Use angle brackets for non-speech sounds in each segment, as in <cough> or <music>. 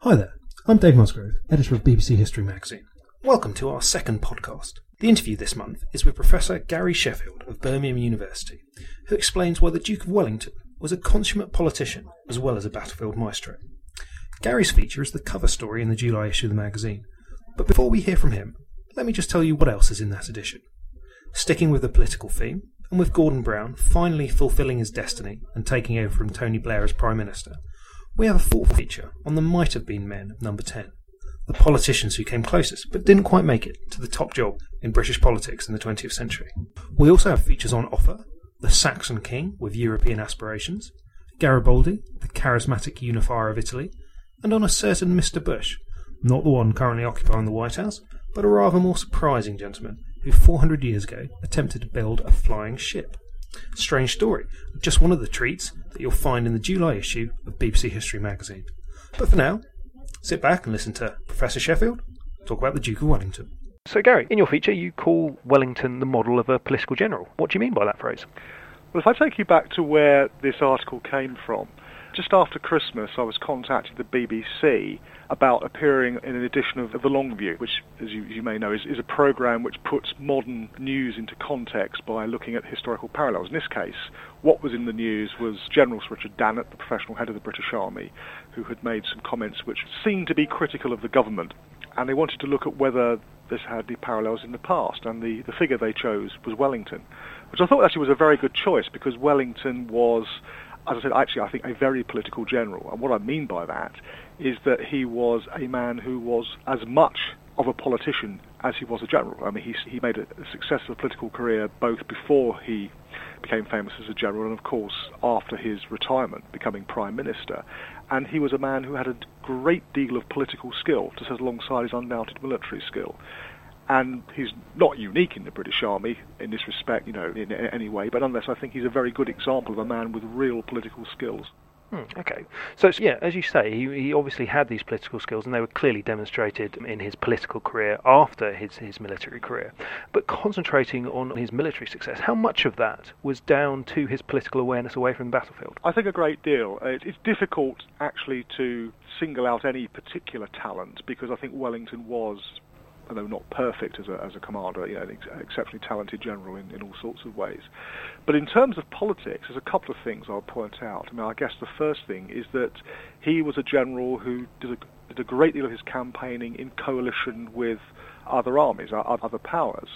Hi there, I'm Dave Musgrove, editor of BBC History magazine. Welcome to our second podcast. The interview this month is with Professor Gary Sheffield of Birmingham University, who explains why the Duke of Wellington was a consummate politician as well as a battlefield maestro. Gary's feature is the cover story in the July issue of the magazine, but before we hear from him, let me just tell you what else is in that edition. Sticking with the political theme, and with Gordon Brown finally fulfilling his destiny and taking over from Tony Blair as Prime Minister, we have a full feature on the might have been men of number 10, the politicians who came closest but didn't quite make it to the top job in British politics in the 20th century. We also have features on Offa the Saxon king with European aspirations, Garibaldi, the charismatic unifier of Italy, and on a certain Mr. Bush, not the one currently occupying the White House, but a rather more surprising gentleman who 400 years ago attempted to build a flying ship. Strange story, just one of the treats that you'll find in the July issue of BBC History magazine. But for now, sit back and listen to Professor Sheffield talk about the Duke of Wellington. So, Gary, in your feature, you call Wellington the model of a political general. What do you mean by that phrase? Well, if I take you back to where this article came from, just after Christmas, I was contacted the BBC about appearing in an edition of The Long View, which, as you, you may know, is, is, a program which puts modern news into context by looking at historical parallels. In this case, what was in the news was General Sir Richard Dannatt, the professional head of the British Army, who had made some comments which seemed to be critical of the government. And they wanted to look at whether this had any parallels in the past, and the, the figure they chose was Wellington, which I thought actually was a very good choice because Wellington was as I said, actually, I think a very political general. And what I mean by that is that he was a man who was as much of a politician as he was a general. I mean, he, he made a successful political career both before he became famous as a general and, of course, after his retirement, becoming prime minister. And he was a man who had a great deal of political skill to set alongside his undoubted military skill and he's not unique in the British Army in this respect, you know, in any way. But unless I think he's a very good example of a man with real political skills. Hmm, okay, so yeah, as you say, he, he obviously had these political skills, and they were clearly demonstrated in his political career after his, his military career. But concentrating on his military success, how much of that was down to his political awareness away from the battlefield? I think a great deal. It's difficult actually to single out any particular talent because I think Wellington was although not perfect as a, as a commander, you know, an ex- exceptionally talented general in, in all sorts of ways. But in terms of politics, there's a couple of things I'll point out. I mean, I guess the first thing is that he was a general who did a, did a great deal of his campaigning in coalition with other armies, other powers.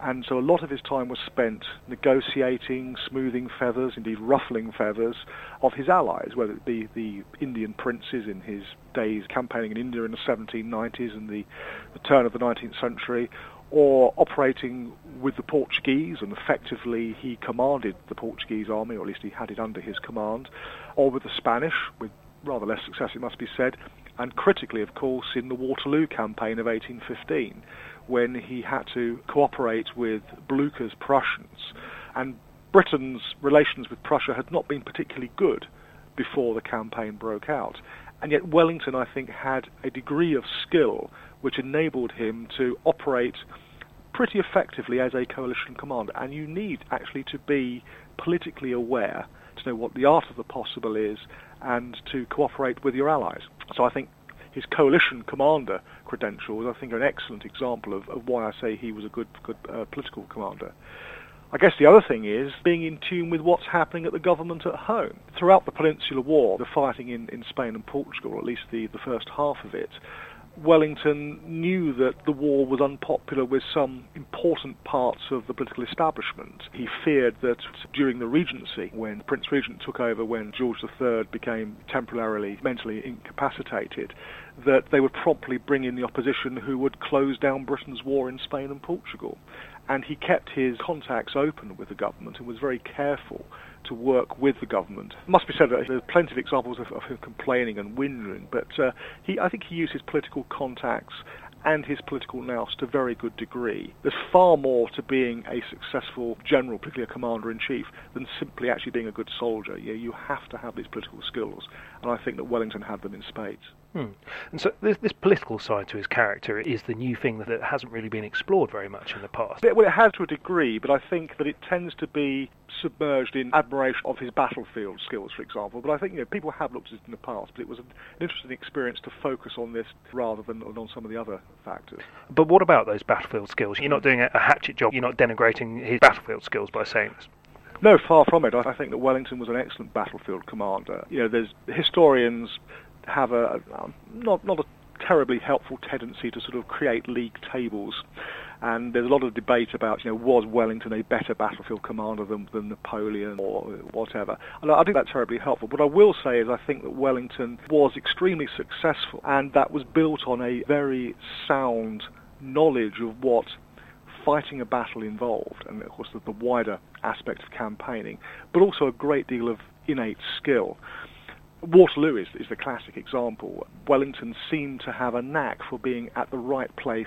And so a lot of his time was spent negotiating, smoothing feathers, indeed ruffling feathers, of his allies, whether it be the Indian princes in his days campaigning in India in the 1790s and the, the turn of the 19th century, or operating with the Portuguese, and effectively he commanded the Portuguese army, or at least he had it under his command, or with the Spanish, with rather less success it must be said, and critically, of course, in the Waterloo campaign of 1815 when he had to cooperate with Blucher's Prussians. And Britain's relations with Prussia had not been particularly good before the campaign broke out. And yet Wellington, I think, had a degree of skill which enabled him to operate pretty effectively as a coalition commander, and you need actually to be politically aware to know what the art of the possible is and to cooperate with your allies. So I think his coalition commander credentials, I think, are an excellent example of, of why I say he was a good, good uh, political commander. I guess the other thing is being in tune with what's happening at the government at home. Throughout the Peninsular War, the fighting in, in Spain and Portugal, at least the, the first half of it, Wellington knew that the war was unpopular with some important parts of the political establishment. He feared that during the Regency, when Prince Regent took over, when George III became temporarily mentally incapacitated, that they would promptly bring in the opposition who would close down Britain's war in Spain and Portugal. And he kept his contacts open with the government and was very careful to work with the government. It must be said that there's plenty of examples of, of him complaining and whinging, but uh, he, I think he used his political contacts and his political nous to a very good degree. There's far more to being a successful general, particularly a commander-in-chief, than simply actually being a good soldier. You, you have to have these political skills, and I think that Wellington had them in spades. Hmm. And so this, this, political side to his character is the new thing that hasn't really been explored very much in the past. Well, it has to a degree, but I think that it tends to be submerged in admiration of his battlefield skills, for example. But I think you know, people have looked at it in the past, but it was an interesting experience to focus on this rather than on some of the other factors. But what about those battlefield skills? You're not doing a hatchet job. You're not denigrating his battlefield skills by saying this. No, far from it. I think that Wellington was an excellent battlefield commander. You know, there's historians have a, a not not a terribly helpful tendency to sort of create league tables. And there's a lot of debate about, you know, was Wellington a better battlefield commander than, than Napoleon or whatever. And I think that's terribly helpful. What I will say is I think that Wellington was extremely successful, and that was built on a very sound knowledge of what fighting a battle involved, and of course the, the wider aspect of campaigning, but also a great deal of innate skill. Waterloo is, is the classic example. Wellington seemed to have a knack for being at the right place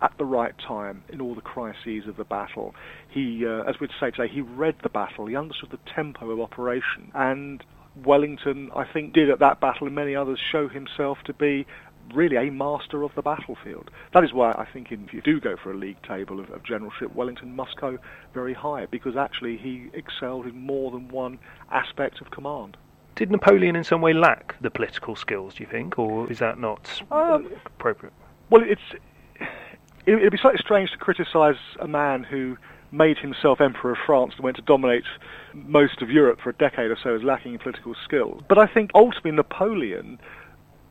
at the right time in all the crises of the battle. He, uh, as we'd say today, he read the battle, he understood the tempo of operation, and Wellington, I think, did at that battle and many others show himself to be really a master of the battlefield. That is why I think if you do go for a league table of, of, generalship, Wellington must go very high because actually he excelled in more than one aspect of command. Did Napoleon in some way lack the political skills, do you think, or is that not um, appropriate? Well, it's it, would be slightly strange to criticise a man who made himself Emperor of France and went to dominate most of Europe for a decade or so as lacking in political skills. But I think ultimately Napoleon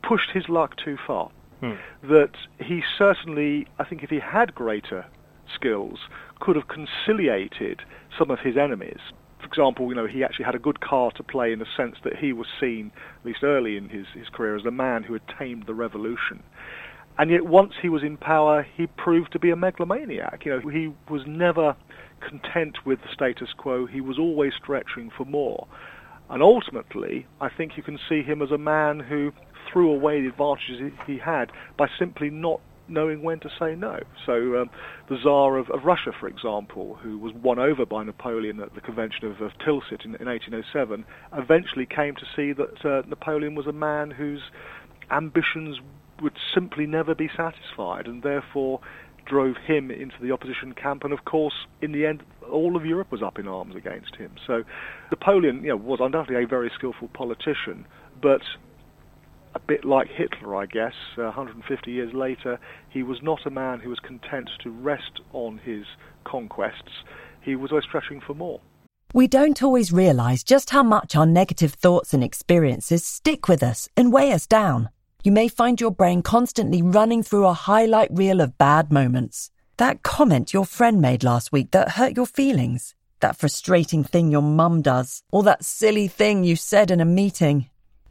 pushed his luck too far. Hmm. That he certainly, I think if he had greater skills, could have conciliated some of his enemies for example, you know, he actually had a good card to play in the sense that he was seen, at least early in his, his career, as the man who had tamed the revolution. And yet, once he was in power, he proved to be a megalomaniac. You know, he was never content with the status quo. He was always stretching for more. And ultimately, I think you can see him as a man who threw away the advantages he had by simply not knowing when to say no. So um, the Tsar of, of, Russia, for example, who was won over by Napoleon at the convention of, of Tilsit in, in, 1807, eventually came to see that uh, Napoleon was a man whose ambitions would simply never be satisfied, and therefore drove him into the opposition camp. And of course, in the end, all of Europe was up in arms against him. So Napoleon, you know, was undoubtedly a very skillful politician, but a bit like Hitler, I guess, uh, 150 years later, he was not a man who was content to rest on his conquests. He was always stretching for more. We don't always realise just how much our negative thoughts and experiences stick with us and weigh us down. You may find your brain constantly running through a highlight reel of bad moments. That comment your friend made last week that hurt your feelings. That frustrating thing your mum does. Or that silly thing you said in a meeting.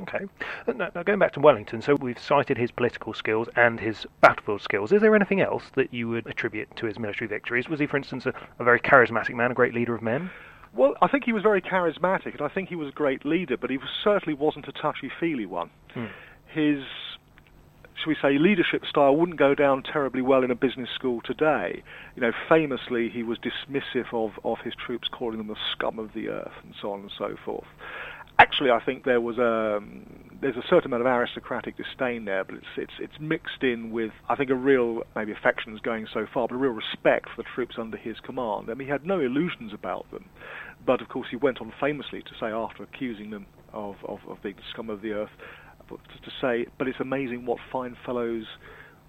Okay. Now, now, going back to Wellington, so we've cited his political skills and his battlefield skills. Is there anything else that you would attribute to his military victories? Was he, for instance, a, a very charismatic man, a great leader of men? Well, I think he was very charismatic, and I think he was a great leader, but he certainly wasn't a touchy-feely one. Hmm. His, shall we say, leadership style wouldn't go down terribly well in a business school today. You know, famously, he was dismissive of, of his troops, calling them the scum of the earth, and so on and so forth actually, I think there was a there's a certain amount of aristocratic disdain there, but it's it's it's mixed in with I think a real maybe affection's going so far, but a real respect for the troops under his command. I mean, he had no illusions about them, but of course he went on famously to say after accusing them of of, of being the scum of the earth, to say, but it's amazing what fine fellows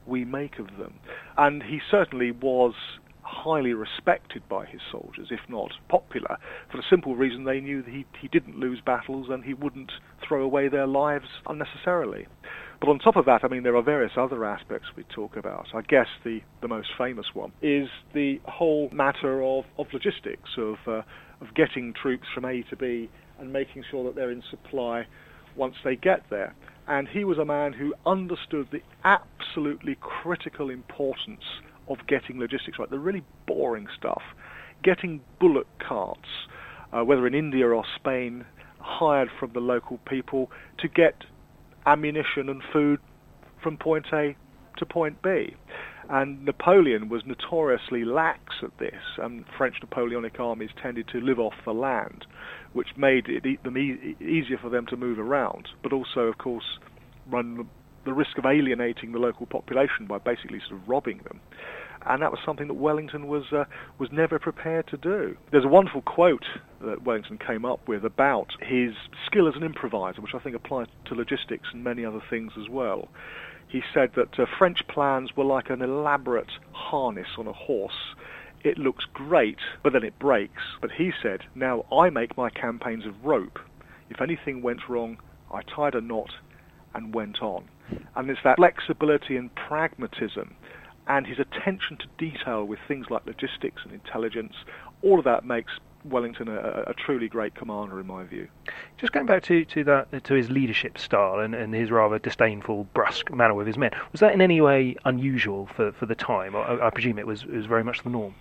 we make of them, and he certainly was highly respected by his soldiers, if not popular, for the simple reason they knew that he, he didn't lose battles and he wouldn't throw away their lives unnecessarily. But on top of that, I mean, there are various other aspects we talk about. I guess the, the most famous one is the whole matter of, of logistics, of, uh, of getting troops from A to B and making sure that they're in supply once they get there. And he was a man who understood the absolutely critical importance of getting logistics right, the really boring stuff, getting bullock carts, uh, whether in India or Spain, hired from the local people to get ammunition and food from point A to point B. And Napoleon was notoriously lax at this, and French Napoleonic armies tended to live off the land, which made it them e- easier for them to move around, but also, of course, run the risk of alienating the local population by basically sort of robbing them and that was something that Wellington was uh, was never prepared to do. There's a wonderful quote that Wellington came up with about his skill as an improviser, which I think applies to logistics and many other things as well. He said that uh, French plans were like an elaborate harness on a horse. It looks great, but then it breaks. But he said, now I make my campaigns of rope. If anything went wrong, I tied a knot and went on. And it's that flexibility and pragmatism and his attention to detail with things like logistics and intelligence, all of that makes Wellington a, a, truly great commander in my view. Just going back to, to that to his leadership style and, and his rather disdainful, brusque manner with his men, was that in any way unusual for, for the time? I, I presume it was, it was very much the norm.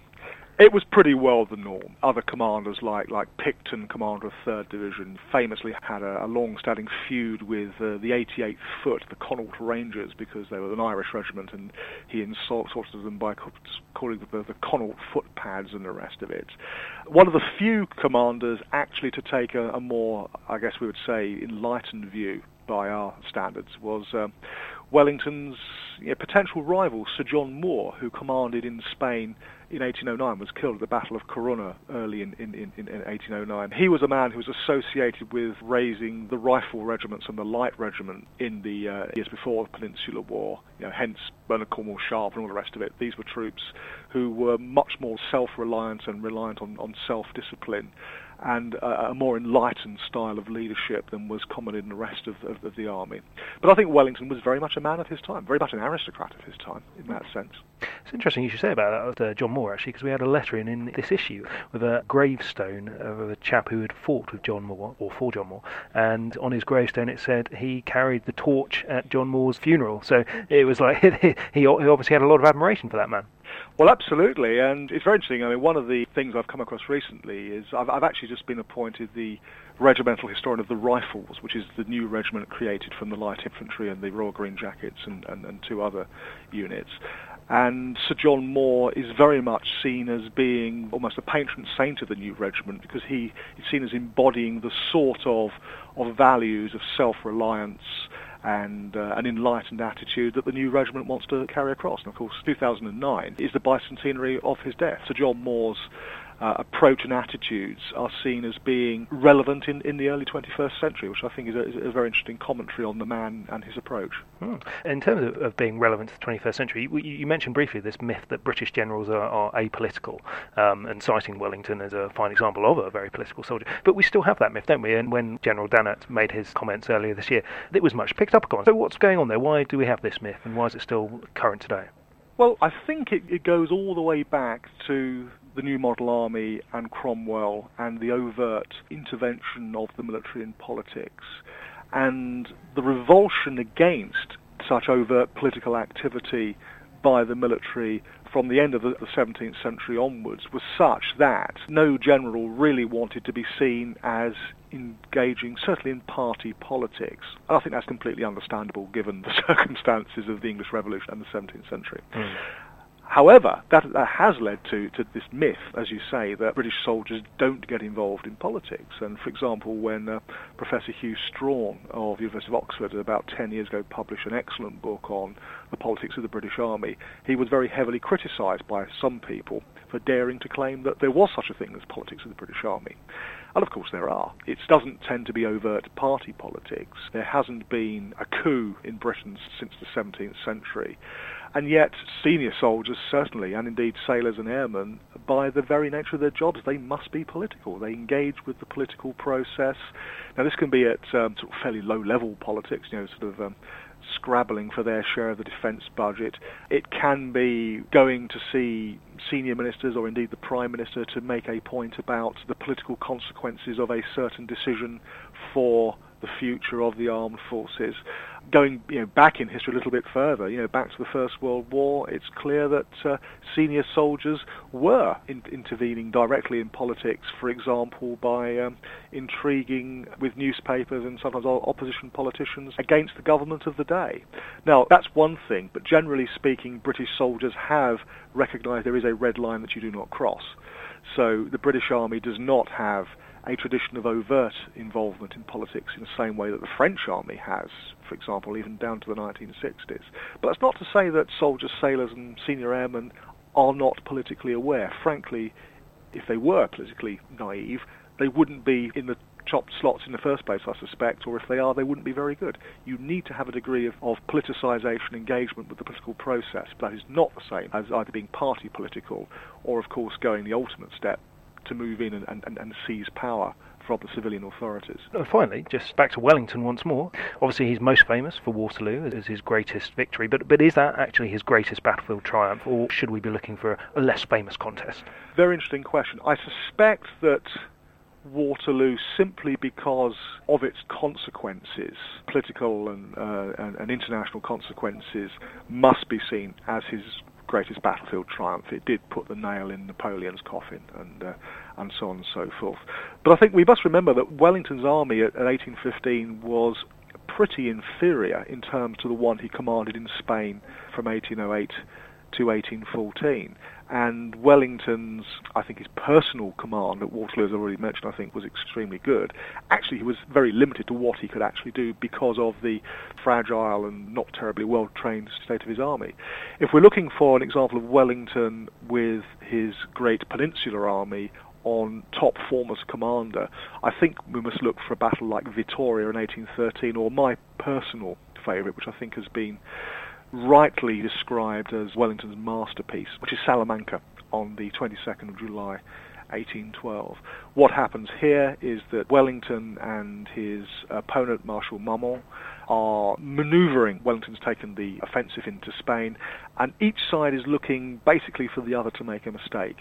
It was pretty well the norm. Other commanders like like Picton, commander of Third Division, famously had a, a long-standing feud with uh, the 88th Foot, the Connaught Rangers, because they were an Irish regiment, and he insulted them by calling them the, the Connaught footpads and the rest of it. One of the few commanders actually to take a, a more, I guess we would say, enlightened view by our standards was uh, Wellington's you know, potential rival, Sir John Moore, who commanded in Spain in 1809 was killed at the Battle of Corunna early in, in, in, in 1809. He was a man who was associated with raising the rifle regiments and the light regiment in the uh, years before the Peninsular War, you know, hence Bernard Cornwell Sharpe and all the rest of it. These were troops who were much more self-reliant and reliant on, on self-discipline and a, a more enlightened style of leadership than was common in the rest of, of, of, the army. But I think Wellington was very much a man of his time, very much an aristocrat of his time in that sense. It's interesting you should say about that, uh, John Moore, actually, because we had a letter in, in this issue with a gravestone of a chap who had fought with John Moore, or for John Moore, and on his gravestone it said he carried the torch at John Moore's funeral. So it was like he, <laughs> he obviously had a lot of admiration for that man. Well, absolutely, and it's very interesting. I mean, one of the things I've come across recently is I've, I've actually just been appointed the regimental historian of the Rifles, which is the new regiment created from the light infantry and the Royal Green Jackets and, and, and two other units. And Sir John Moore is very much seen as being almost a patron saint of the new regiment because he is seen as embodying the sort of, of values of self-reliance and uh, an enlightened attitude that the new regiment wants to carry across. And of course, 2009 is the bicentenary of his death. Sir John Moore's uh, approach and attitudes are seen as being relevant in, in the early 21st century, which I think is a, is a very interesting commentary on the man and his approach. Hmm. In terms of, of, being relevant to the 21st century, you, you, mentioned briefly this myth that British generals are, are apolitical, um, and citing Wellington as a fine example of a very political soldier. But we still have that myth, don't we? And when General Dannatt made his comments earlier this year, it was much picked up upon. So what's going on there? Why do we have this myth, and why is it still current today? Well, I think it, it goes all the way back to the New Model Army and Cromwell and the overt intervention of the military in politics and the revulsion against such overt political activity by the military from the end of the 17th century onwards was such that no general really wanted to be seen as engaging, certainly in party politics. I think that's completely understandable given the <laughs> circumstances of the English Revolution and the 17th century. Mm. However, that, that has led to, to this myth, as you say, that British soldiers don't get involved in politics. And for example, when uh, Professor Hugh Strachan of the University of Oxford about 10 years ago published an excellent book on the politics of the British Army, he was very heavily criticised by some people for daring to claim that there was such a thing as politics of the British Army. And of course there are. It doesn't tend to be overt party politics. There hasn't been a coup in Britain since the 17th century. And yet, senior soldiers certainly, and indeed sailors and airmen, by the very nature of their jobs, they must be political. They engage with the political process. Now, this can be at um, sort of fairly low-level politics, you know, sort of um, scrabbling for their share of the defence budget. It can be going to see senior ministers or indeed the Prime Minister to make a point about the political consequences of a certain decision for the future of the armed forces going you know, back in history a little bit further, you know, back to the First World War, it's clear that uh, senior soldiers were in- intervening directly in politics, for example, by um, intriguing with newspapers and sometimes opposition politicians against the government of the day. Now, that's one thing, but generally speaking, British soldiers have recognised there is a red line that you do not cross. So the British Army does not have a tradition of overt involvement in politics in the same way that the French army has, for example, even down to the 1960s. But that's not to say that soldiers, sailors, and senior airmen are not politically aware. Frankly, if they were politically naive, they wouldn't be in the chopped slots in the first place, I suspect, or if they are, they wouldn't be very good. You need to have a degree of, of politicisation, engagement with the political process. But that is not the same as either being party political or, of course, going the ultimate step to move in and, and, and seize power from the civilian authorities. And finally, just back to Wellington once more. Obviously, he's most famous for Waterloo as his greatest victory, but but is that actually his greatest battlefield triumph, or should we be looking for a, a less famous contest? Very interesting question. I suspect that Waterloo simply because of its consequences, political and, uh, and, and international consequences, must be seen as his greatest battlefield triumph. It did put the nail in Napoleon's coffin, and uh, and so on and so forth. But I think we must remember that Wellington's army at, at 1815 was pretty inferior in terms to the one he commanded in Spain from 1808 to 1814. And Wellington's, I think his personal command at Waterloo, as I already mentioned, I think was extremely good. Actually, he was very limited to what he could actually do because of the fragile and not terribly well-trained state of his army. If we're looking for an example of Wellington with his great peninsular army on top form as commander, I think we must look for a battle like Vittoria in 1813, or my personal favourite, which I think has been rightly described as Wellington's masterpiece, which is Salamanca on the 22nd of July 1812. What happens here is that Wellington and his opponent, Marshal Marmont, are maneuvering. Wellington's taken the offensive into Spain, and each side is looking basically for the other to make a mistake.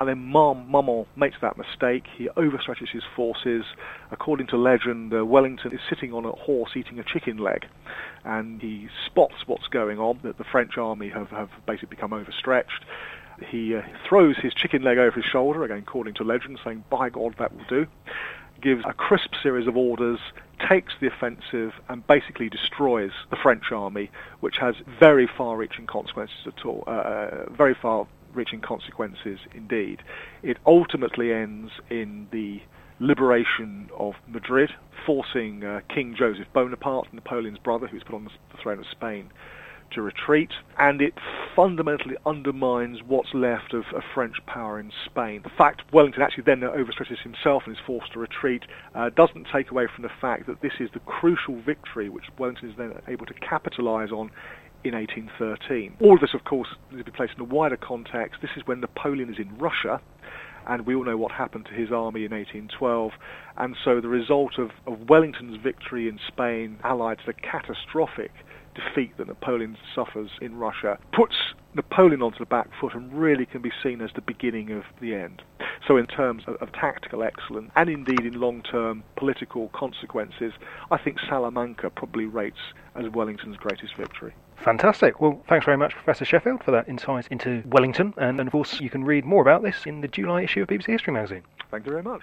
And then Marmont makes that mistake. He overstretches his forces. According to legend, uh, Wellington is sitting on a horse eating a chicken leg. And he spots what's going on, that the French army have, have basically become overstretched. He uh, throws his chicken leg over his shoulder, again according to legend, saying, by God, that will do. gives a crisp series of orders, takes the offensive, and basically destroys the French army, which has very far-reaching consequences at all, uh, uh very far-reaching consequences indeed. It ultimately ends in the liberation of Madrid, forcing uh, King Joseph Bonaparte, Napoleon's brother, who was put on the throne of Spain, to retreat, and it fundamentally undermines what's left of, of, French power in Spain. The fact Wellington actually then overstretches himself and is forced to retreat uh, doesn't take away from the fact that this is the crucial victory which Wellington is then able to capitalise on in 1813. All of this, of course, needs to be placed in a wider context. This is when Napoleon is in Russia, and we all know what happened to his army in 1812. And so the result of, of Wellington's victory in Spain, allied to the catastrophic defeat that Napoleon suffers in Russia puts Napoleon onto the back foot and really can be seen as the beginning of the end. So, in terms of, of tactical excellence and indeed in long term political consequences, I think Salamanca probably rates as Wellington's greatest victory. Fantastic. Well, thanks very much, Professor Sheffield, for that insight into Wellington. And, and of course, you can read more about this in the July issue of BBC History magazine. Thank you very much.